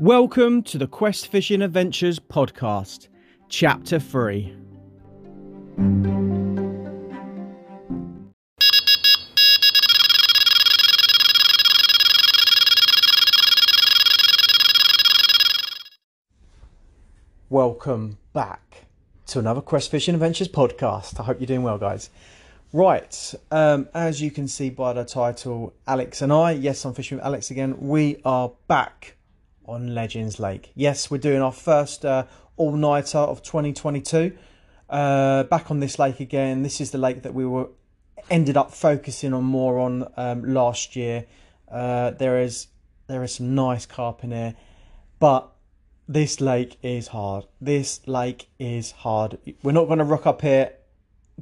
Welcome to the Quest Fishing Adventures podcast, Chapter 3. Welcome back to another Quest Fishing Adventures podcast. I hope you're doing well, guys. Right, um, as you can see by the title, Alex and I, yes, I'm fishing with Alex again, we are back on Legends Lake. Yes, we're doing our first uh, all nighter of 2022. Uh, back on this lake again. This is the lake that we were ended up focusing on more on um, last year. Uh, there is there is some nice carp in here, but this lake is hard. This lake is hard. We're not going to rock up here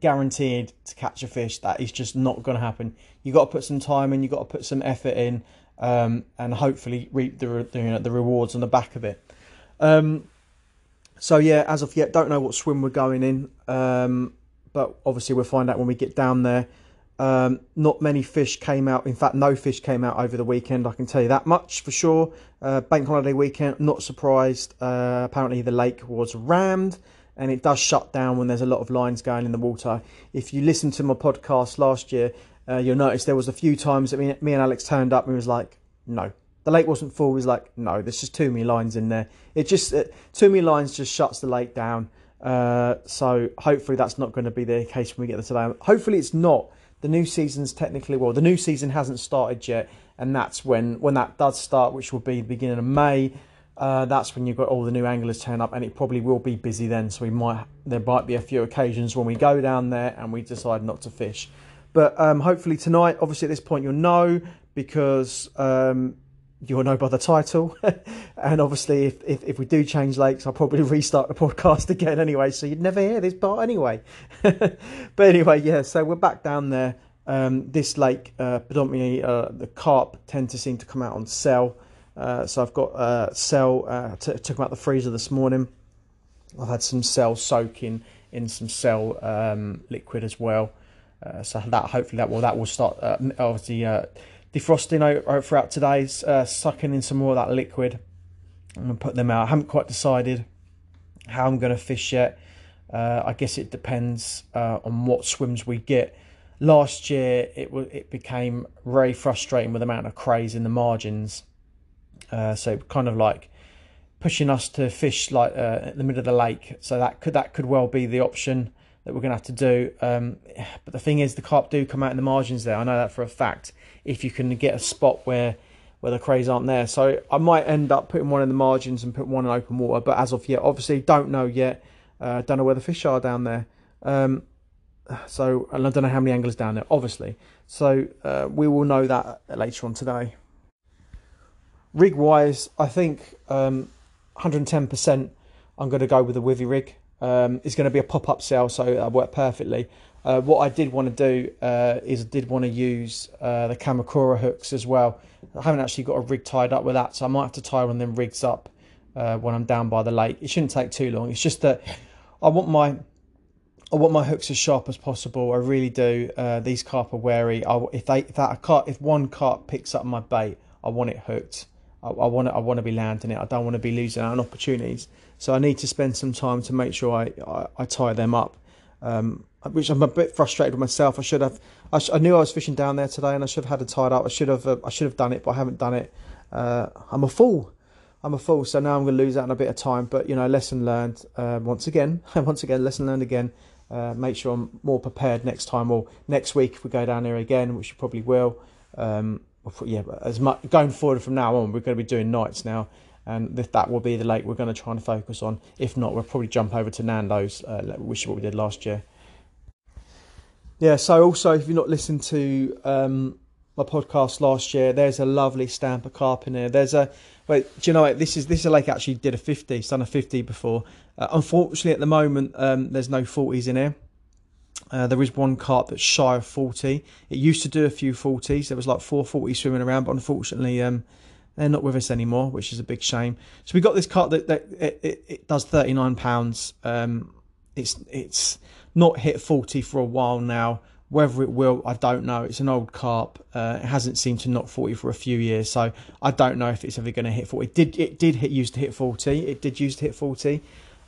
guaranteed to catch a fish. That is just not going to happen. You got to put some time in. You got to put some effort in, um, and hopefully reap the you know, the rewards on the back of it. Um, so yeah, as of yet, don't know what swim we're going in, um, but obviously we'll find out when we get down there. Um, not many fish came out. In fact, no fish came out over the weekend. I can tell you that much for sure. Uh, bank holiday weekend, not surprised. Uh, apparently, the lake was rammed and it does shut down when there's a lot of lines going in the water. If you listen to my podcast last year, uh, you'll notice there was a few times that me, me and Alex turned up and was like, no, the lake wasn't full. He was like, no, there's just too many lines in there. It just uh, too many lines just shuts the lake down. Uh, so hopefully that's not going to be the case when we get there today. Hopefully it's not. The new season's technically well, the new season hasn't started yet, and that's when when that does start, which will be the beginning of May. Uh, that's when you've got all the new anglers turn up, and it probably will be busy then. So we might there might be a few occasions when we go down there and we decide not to fish. But um, hopefully tonight, obviously at this point you'll know because um, you'll know by the title. and obviously, if, if, if we do change lakes, I'll probably restart the podcast again anyway. So you'd never hear this part anyway. but anyway, yeah. So we're back down there. Um, this lake, uh, predominantly uh, the carp tend to seem to come out on cell. Uh, so I've got uh, cell, uh, t- took them out the freezer this morning. I've had some cell soaking in some cell um, liquid as well. Uh, so that hopefully that will that will start uh, obviously uh, defrosting out throughout today, uh, sucking in some more of that liquid. I'm gonna put them out. I haven't quite decided how I'm gonna fish yet. Uh, I guess it depends on what swims we get. Last year it w- it became very frustrating with the amount of crays in the margins. So kind of like pushing us to fish like in the middle of the lake. So that could that could well be the option that we're going to have to do. Um, but the thing is, the carp do come out in the margins there. I know that for a fact. If you can get a spot where where the crays aren't there, so I might end up putting one in the margins and put one in open water. But as of yet, obviously, don't know yet. Uh, don't know where the fish are down there. Um, so I don't know how many anglers down there, obviously. So uh, we will know that later on today. Rig wise, I think um, 110%. I'm going to go with the Withy rig. Um, it's going to be a pop up cell, so that worked perfectly. Uh, what I did want to do uh, is I did want to use uh, the Kamakura hooks as well. I haven't actually got a rig tied up with that, so I might have to tie one of them rigs up uh, when I'm down by the lake. It shouldn't take too long. It's just that I want my I want my hooks as sharp as possible. I really do. Uh, these carp are wary. I, if they if that carp, if one carp picks up my bait, I want it hooked. I, want to, I want to be landing it. I don't want to be losing out on opportunities. So I need to spend some time to make sure I, I, I tie them up. Um, which I'm a bit frustrated with myself. I should have. I, sh- I, knew I was fishing down there today, and I should have had it tied up. I should have. Uh, I should have done it, but I haven't done it. Uh, I'm a fool. I'm a fool. So now I'm going to lose out on a bit of time. But you know, lesson learned. Uh, once again, once again, lesson learned again. Uh, make sure I'm more prepared next time or next week if we go down there again, which we probably will. Um, yeah, as much going forward from now on, we're going to be doing nights now, and that will be the lake we're going to try and focus on. If not, we'll probably jump over to Nando's, uh, which is what we did last year. Yeah. So also, if you've not listened to um, my podcast last year, there's a lovely stamp carp in there. There's a wait. Do you know what? This is this is a lake actually did a fifty. It's done a fifty before. Uh, unfortunately, at the moment, um, there's no forties in here. Uh, there is one carp that's shy of 40. It used to do a few 40s. There was like 440 swimming around, but unfortunately, um, they're not with us anymore, which is a big shame. So we got this carp that, that it, it, it, does 39 pounds. Um, it's it's not hit 40 for a while now. Whether it will, I don't know. It's an old carp. Uh, it hasn't seemed to knock 40 for a few years, so I don't know if it's ever going to hit 40. It did it did hit used to hit 40. It did used to hit 40,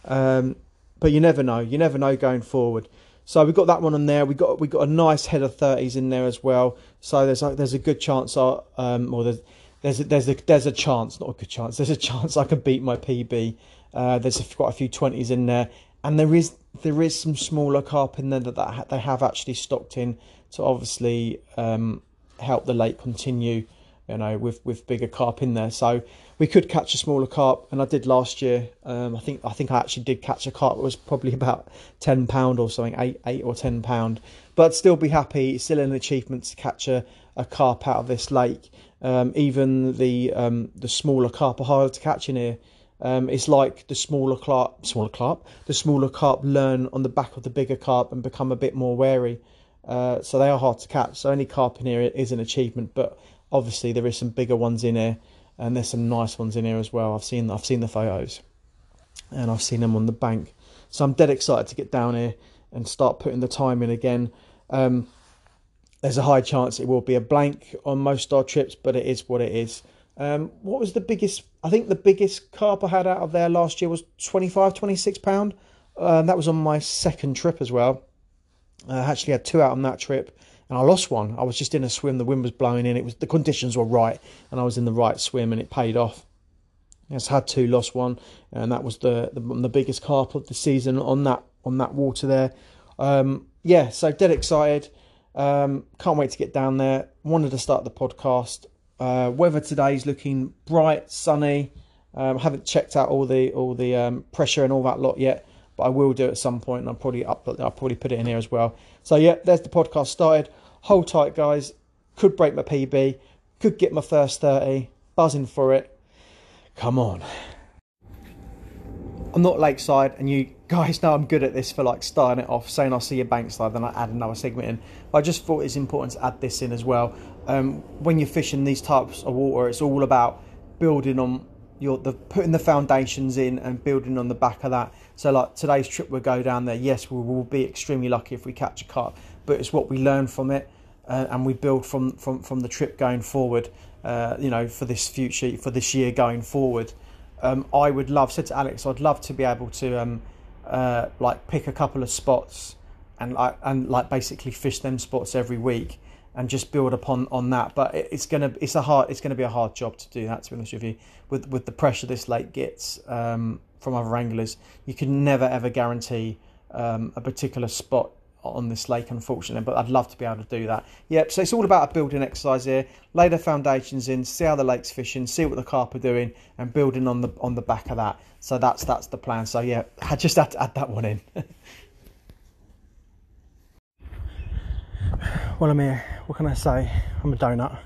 um, but you never know. You never know going forward. So we've got that one on there. We got we got a nice head of 30s in there as well. So there's a, there's a good chance, I, um, or there's there's a, there's a there's a chance, not a good chance. There's a chance I can beat my PB. Uh, there's quite a few 20s in there, and there is there is some smaller carp in there that, that they have actually stocked in to obviously um, help the lake continue, you know, with with bigger carp in there. So we could catch a smaller carp, and I did last year. Um, I think I think I actually did catch a carp that was probably about ten pound or something, eight eight or ten pound. But I'd still be happy. It's still an achievement to catch a, a carp out of this lake. Um, even the um, the smaller carp are harder to catch in here. Um, it's like the smaller carp, smaller carp, the smaller carp learn on the back of the bigger carp and become a bit more wary. Uh, so they are hard to catch. So any carp in here is an achievement, but obviously there is some bigger ones in here, and there's some nice ones in here as well. I've seen I've seen the photos, and I've seen them on the bank. So I'm dead excited to get down here and start putting the time in again. Um, there's a high chance it will be a blank on most our trips, but it is what it is. Um, what was the biggest? I think the biggest carp I had out of there last year was 25, 26 pound. Uh, that was on my second trip as well. I actually had two out on that trip, and I lost one. I was just in a swim. The wind was blowing in. It was the conditions were right, and I was in the right swim, and it paid off. Yes, had two, lost one, and that was the the, the biggest carp of the season on that on that water there. Um, yeah, so dead excited. Um, can't wait to get down there. Wanted to start the podcast. Uh, weather today is looking bright, sunny. Um, haven't checked out all the all the um, pressure and all that lot yet, but I will do at some point, and I'll probably up, I'll probably put it in here as well. So yeah, there's the podcast started. Hold tight, guys. Could break my PB. Could get my first thirty. Buzzing for it. Come on. I'm not lakeside, and you guys know I'm good at this for like starting it off, saying I'll see you bankside, then I add another segment in. But I just thought it's important to add this in as well. Um, when you're fishing these types of water, it's all about building on your the putting the foundations in and building on the back of that. So like today's trip, we'll go down there. Yes, we will be extremely lucky if we catch a carp, but it's what we learn from it, uh, and we build from from from the trip going forward. Uh, you know, for this future, for this year going forward um, I would love said to Alex, I'd love to be able to um, uh, like pick a couple of spots and like and like basically fish them spots every week and just build upon on that. But it's gonna it's a hard it's gonna be a hard job to do that. To be honest with you, with with the pressure this lake gets um, from other anglers, you can never ever guarantee um, a particular spot on this lake, unfortunately, but I'd love to be able to do that. Yep, so it's all about a building exercise here. Lay the foundations in, see how the lake's fishing, see what the carp are doing, and building on the on the back of that. So that's that's the plan. So yeah, I just had to add that one in. well, I'm here. What can I say? I'm a donut.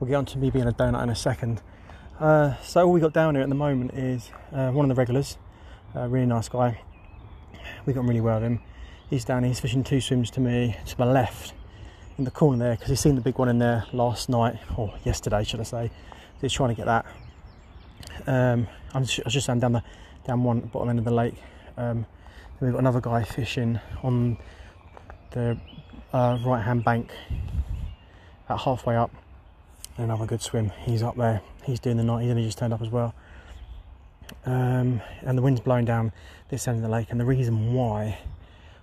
We'll get on to me being a donut in a second. Uh, so all we got down here at the moment is uh, one of the regulars, a really nice guy. We got really well with him he's down here, he's fishing two swims to me to my left in the corner there because he's seen the big one in there last night or yesterday should I say. So he's trying to get that. Um, I'm just, I was just down the down one bottom end of the lake. Um, we've got another guy fishing on the uh, right hand bank about halfway up. And another good swim. He's up there. He's doing the night. He's only just turned up as well. Um, and the wind's blowing down this end of the lake. And the reason why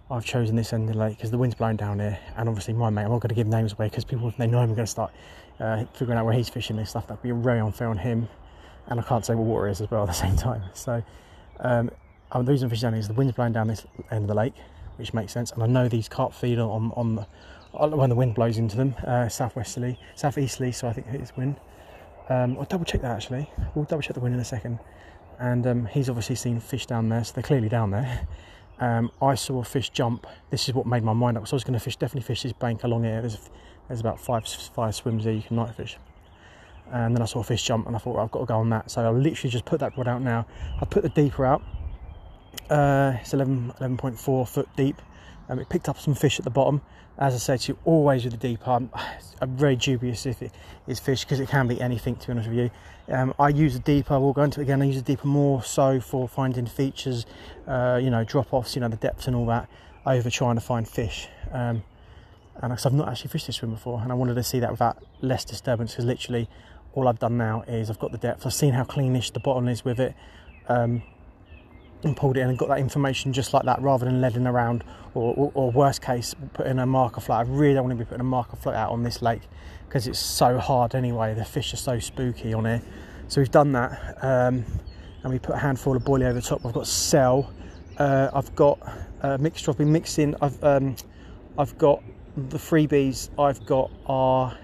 I've chosen this end of the lake because the wind's blowing down here, and obviously my mate. I'm not going to give names away because people, they know I'm going to start uh, figuring out where he's fishing and stuff. That'd be very unfair on him, and I can't say what water is as well at the same time. So, um, the reason I'm fishing down is the wind's blowing down this end of the lake, which makes sense, and I know these carp feed on on the when the wind blows into them, uh, southwesterly, southeasterly. So I think it's wind. Um, I'll double check that actually. We'll double check the wind in a second. And um, he's obviously seen fish down there, so they're clearly down there. Um, I saw a fish jump. This is what made my mind up. So I was going to fish, definitely fish this bank along here. There's, there's about five five swims there you can night fish. And then I saw a fish jump, and I thought well, I've got to go on that. So I literally just put that rod out now. I put the deeper out. Uh, it's 11 11.4 foot deep. Um, it picked up some fish at the bottom. As I said to you, always with the deep, I'm, I'm very dubious if it is fish because it can be anything. To be honest with you, um, I use a deeper. We'll go into it again. I use a deeper more so for finding features, uh, you know, drop offs, you know, the depths and all that, over trying to find fish. Um, and I've not actually fished this swim before, and I wanted to see that without less disturbance. Because literally, all I've done now is I've got the depth. I've seen how cleanish the bottom is with it, um, and pulled it in and got that information just like that, rather than leading around or, or, or worst case putting a marker float. I really don't want to be putting a marker float out on this lake because it's so hard anyway. The fish are so spooky on here. So we've done that, um, and we put a handful of boilie over the top. I've got cell. Uh, I've got a mixture. I've been mixing. I've um, I've got the freebies I've got are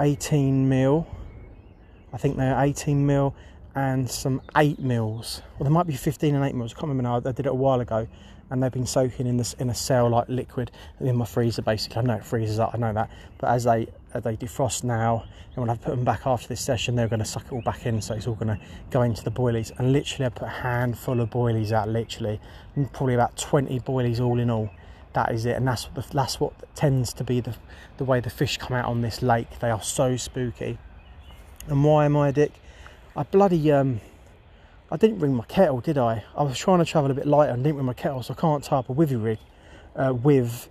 18 mil. I think they're 18 mil and some 8 mils. Well, there might be 15 and 8 mils. I can't remember now. I did it a while ago, and they've been soaking in this in a cell like liquid in my freezer. Basically, I know it freezes up. I know that, but as they as they defrost now, and when I put them back after this session, they're going to suck it all back in. So it's all going to go into the boilies. And literally, I put a handful of boilies out. Literally, mm, probably about 20 boilies all in all that is it and that's what the, that's what tends to be the the way the fish come out on this lake they are so spooky and why am I a dick I bloody um I didn't bring my kettle did I I was trying to travel a bit lighter and didn't bring my kettle so I can't tie up a withy rig uh, with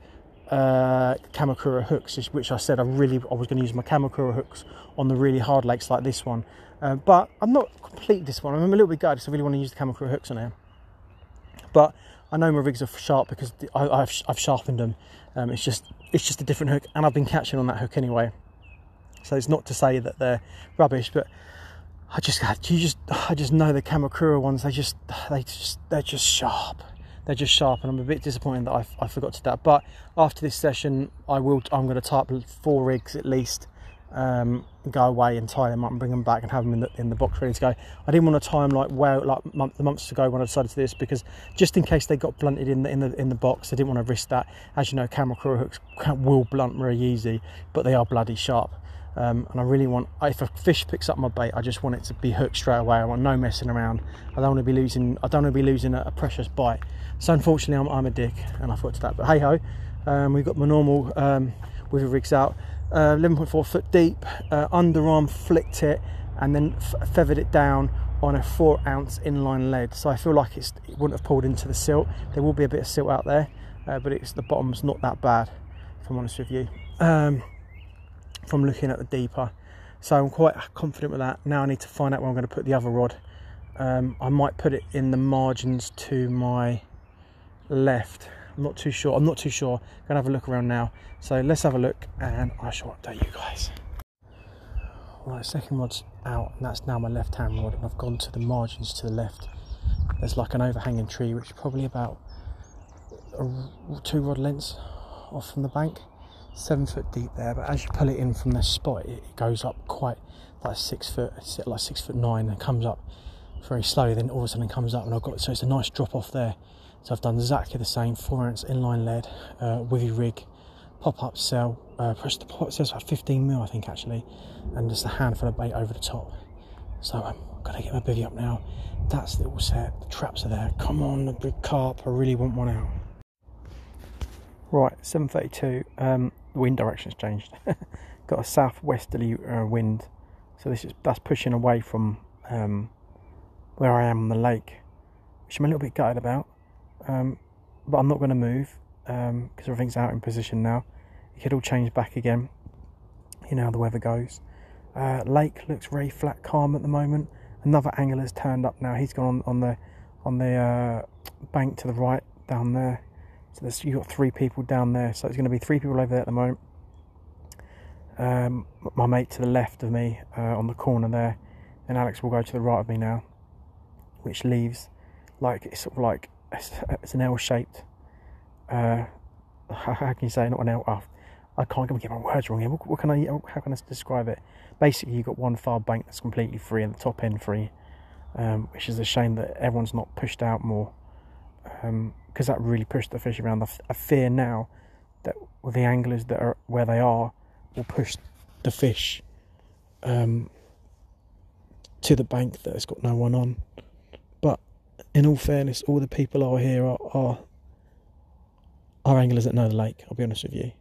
uh, Kamakura hooks which I said I really I was going to use my Kamakura hooks on the really hard lakes like this one uh, but I'm not complete this one I'm a little bit gutted because I really want to use the Kamakura hooks on here but I know my rigs are sharp because I, have I've sharpened them. Um, it's just it's just a different hook, and I've been catching on that hook anyway. So it's not to say that they're rubbish, but I just you just I just know the Kamakura ones. They just they just they're just sharp. They're just sharp, and I'm a bit disappointed that I, I forgot to that. But after this session, I will. I'm going to type four rigs at least um, go away and tie them up and bring them back and have them in the, in the box ready to go. I didn't want to tie them like well like month, months ago when I decided to do this because just in case they got blunted in the in the in the box, I didn't want to risk that. As you know, Kamakura hooks will blunt very easy, but they are bloody sharp. Um, and I really want if a fish picks up my bait, I just want it to be hooked straight away. I want no messing around. I don't want to be losing. I don't want to be losing a, a precious bite. So unfortunately, I'm, I'm, a dick, and I thought to that. But hey ho, um, we've got my normal um, the rigs out uh, 11.4 foot deep, uh, underarm flicked it and then feathered it down on a four ounce inline lead. So I feel like it wouldn't have pulled into the silt. There will be a bit of silt out there, uh, but it's the bottom's not that bad, if I'm honest with you. Um, from looking at the deeper. So I'm quite confident with that. Now I need to find out where I'm going to put the other rod. Um, I might put it in the margins to my left I'm not too sure. I'm not too sure. I'm gonna have a look around now. So let's have a look and I shall update you guys. Right, second rod's out and that's now my left hand rod and I've gone to the margins to the left. There's like an overhanging tree which is probably about two rod lengths off from the bank. Seven foot deep there, but as you pull it in from this spot, it goes up quite like six foot, like six foot nine, and comes up very slowly. Then all of a sudden comes up, and I've got so it's a nice drop off there. So I've done exactly the same, four ounce inline lead, uh, withy rig, pop up cell, uh, press the pop up about 15 mil I think actually, and just a handful of bait over the top. So I'm gonna get my bivy up now. That's the all set, the traps are there. Come on, the big carp, I really want one out. Right, 7.32, um, the wind direction's changed. Got a southwesterly uh, wind, so this is that's pushing away from um, where I am on the lake, which I'm a little bit gutted about. Um, but I'm not going to move because um, everything's out in position now. It could all change back again. You know how the weather goes. Uh, lake looks very flat, calm at the moment. Another angler's turned up now. He's gone on, on the on the uh, bank to the right down there. So there's you got three people down there. So it's going to be three people over there at the moment. Um, my mate to the left of me uh, on the corner there, and Alex will go to the right of me now, which leaves like it's sort of like it's, an L-shaped. Uh, how, can you say not an L? Oh, I can't get my words wrong here. What, what, can I? How can I describe it? Basically, you've got one far bank that's completely free and the top end free, um, which is a shame that everyone's not pushed out more, because that really pushed the fish around. I fear now that the anglers that are where they are will push the fish um, to the bank that has got no one on But in all fairness, all the people are here are, are, are anglers that know the lake. I'll be honest with you.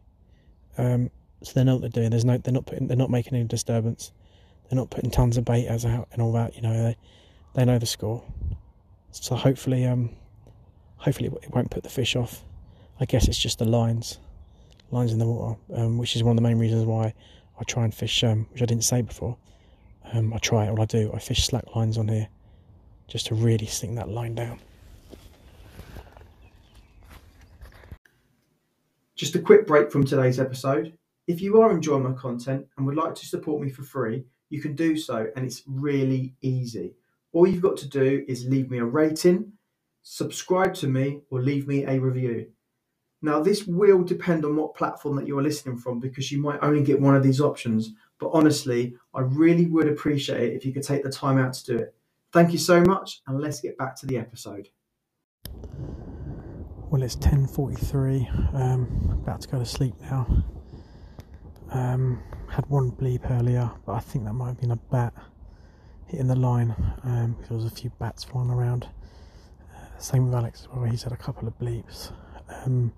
Um, so they know what they're doing. There's no, they're not putting, they're not making any disturbance. They're not putting tons of bait as out and all that. You know, they, they know the score. So hopefully, um, hopefully it won't put the fish off. I guess it's just the lines, lines in the water, um, which is one of the main reasons why I try and fish, um, which I didn't say before. Um, I try it, all I do, I fish slack lines on here just to really sink that line down. Just a quick break from today's episode. If you are enjoying my content and would like to support me for free, you can do so, and it's really easy. All you've got to do is leave me a rating, subscribe to me, or leave me a review. Now, this will depend on what platform that you are listening from because you might only get one of these options. But honestly, I really would appreciate it if you could take the time out to do it. Thank you so much, and let's get back to the episode. Well, it's 10:43. Um, about to go to sleep now. Um, had one bleep earlier, but I think that might have been a bat hitting the line um, because there was a few bats flying around. Same with Alex as well. He's had a couple of bleeps. Um,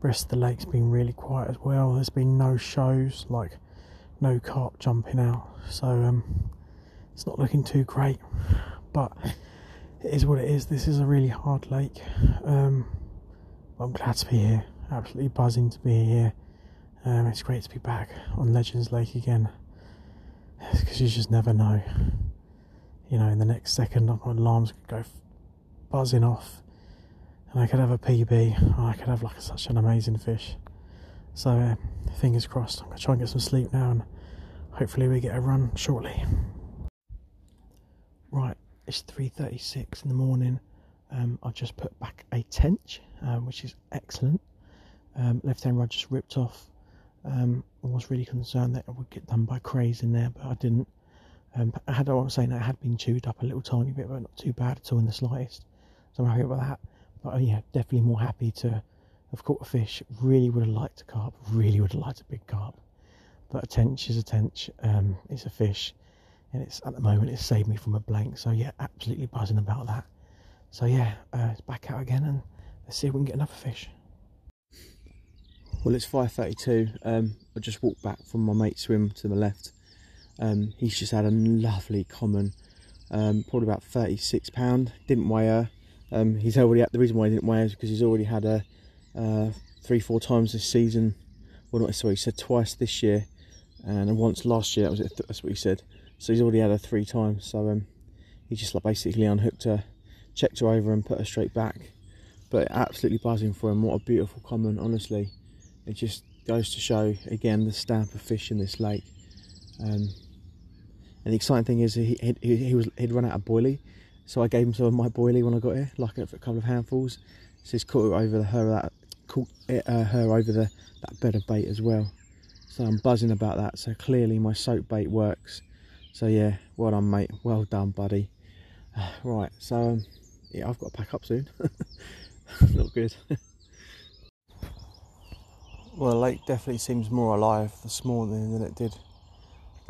rest of the lake's been really quiet as well. There's been no shows, like no carp jumping out, so um, it's not looking too great. But it is what it is. This is a really hard lake. Um, I'm glad to be here. Absolutely buzzing to be here. Um, it's great to be back on Legends Lake again because you just never know. You know, in the next second, my alarms could go buzzing off, and I could have a PB. I could have like such an amazing fish. So, uh, fingers crossed. I'm gonna try and get some sleep now, and hopefully we get a run shortly. Right, it's 3:36 in the morning. Um, I've just put back a tench, um, which is excellent. Um, left hand rod just ripped off um, I was really concerned that it would get done by crays in there, but I didn't. Um, I had, I was saying it had been chewed up a little tiny bit, but not too bad at all in the slightest. So I'm happy about that. But uh, yeah, definitely more happy to have caught a fish. Really would have liked a carp. Really would have liked a big carp. But a tench is a tench. Um, it's a fish, and it's at the moment it's saved me from a blank. So yeah, absolutely buzzing about that. So yeah, uh, it's back out again, and let's see if we can get another fish. Well, it's 5.32. Um, I just walked back from my mate's swim to the left. Um, he's just had a lovely common, um, probably about 36 pound. Didn't weigh her. Um, he's already had, the reason why he didn't weigh is because he's already had a uh, three, four times this season. Well, not sorry, he said twice this year, and once last year. That was it. That's what he said. So he's already had her three times. So um, he just like basically unhooked her, checked her over, and put her straight back. But absolutely buzzing for him. What a beautiful common, honestly it just goes to show again the stamp of fish in this lake. Um, and the exciting thing is he, he, he was he'd run out of boilie, so I gave him some of my boilie when I got here, like a, couple of handfuls. So he's caught over her that caught uh, her over the that bed of bait as well. So I'm buzzing about that. So clearly my soap bait works. So yeah, well done, mate. Well done, buddy. right, so um, yeah, I've got to pack up soon. Not good. well, the lake definitely seems more alive this morning than it did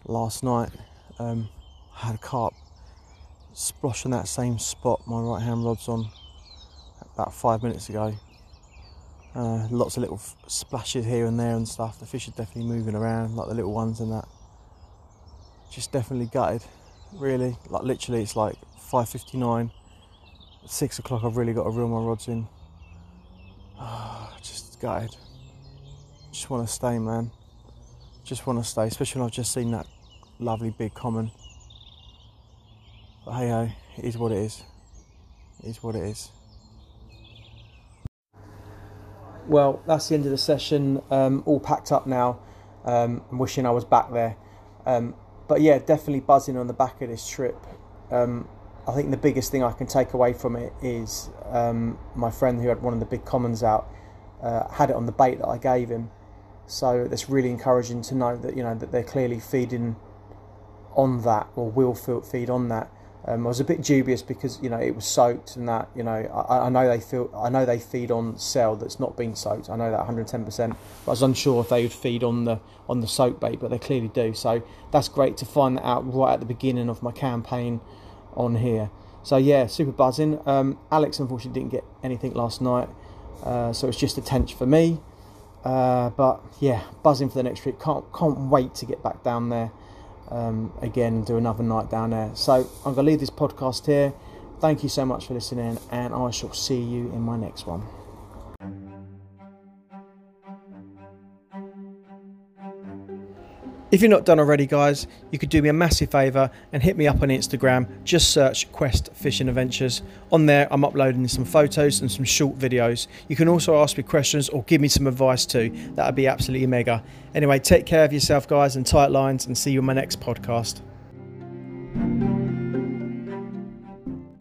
last night. Um, I had a carp splosh on that same spot my right hand rod's on about five minutes ago. Uh, lots of little splashes here and there and stuff. The fish are definitely moving around, like the little ones and that. Just definitely gutted, really. Like literally, it's like 5:59. At six o'clock, I've really got to reel my rods in. Oh, just gutted. Just want to stay, man. Just want to stay, especially when I've just seen that lovely big common. Hey ho, it is what it is. It is what it is. Well, that's the end of the session. Um, all packed up now. Um, I'm wishing I was back there. Um, but yeah, definitely buzzing on the back of this trip. Um, I think the biggest thing I can take away from it is um, my friend who had one of the big commons out uh, had it on the bait that I gave him, so it's really encouraging to know that you know that they're clearly feeding on that or will feed on that. Um, I was a bit dubious because you know it was soaked and that you know I, I, know they feel I know they feed on cell that's not been soaked. I know that 110. percent But I was unsure if they would feed on the on the soak bait, but they clearly do. So that's great to find that out right at the beginning of my campaign on here. So yeah, super buzzing. Um, Alex unfortunately didn't get anything last night, uh, so it's just a tench for me. Uh, but yeah, buzzing for the next trip. Can't can't wait to get back down there um, again and do another night down there. So I'm gonna leave this podcast here. Thank you so much for listening, and I shall see you in my next one. If you're not done already, guys, you could do me a massive favour and hit me up on Instagram. Just search Quest Fishing Adventures. On there, I'm uploading some photos and some short videos. You can also ask me questions or give me some advice too. That would be absolutely mega. Anyway, take care of yourself, guys, and tight lines, and see you on my next podcast.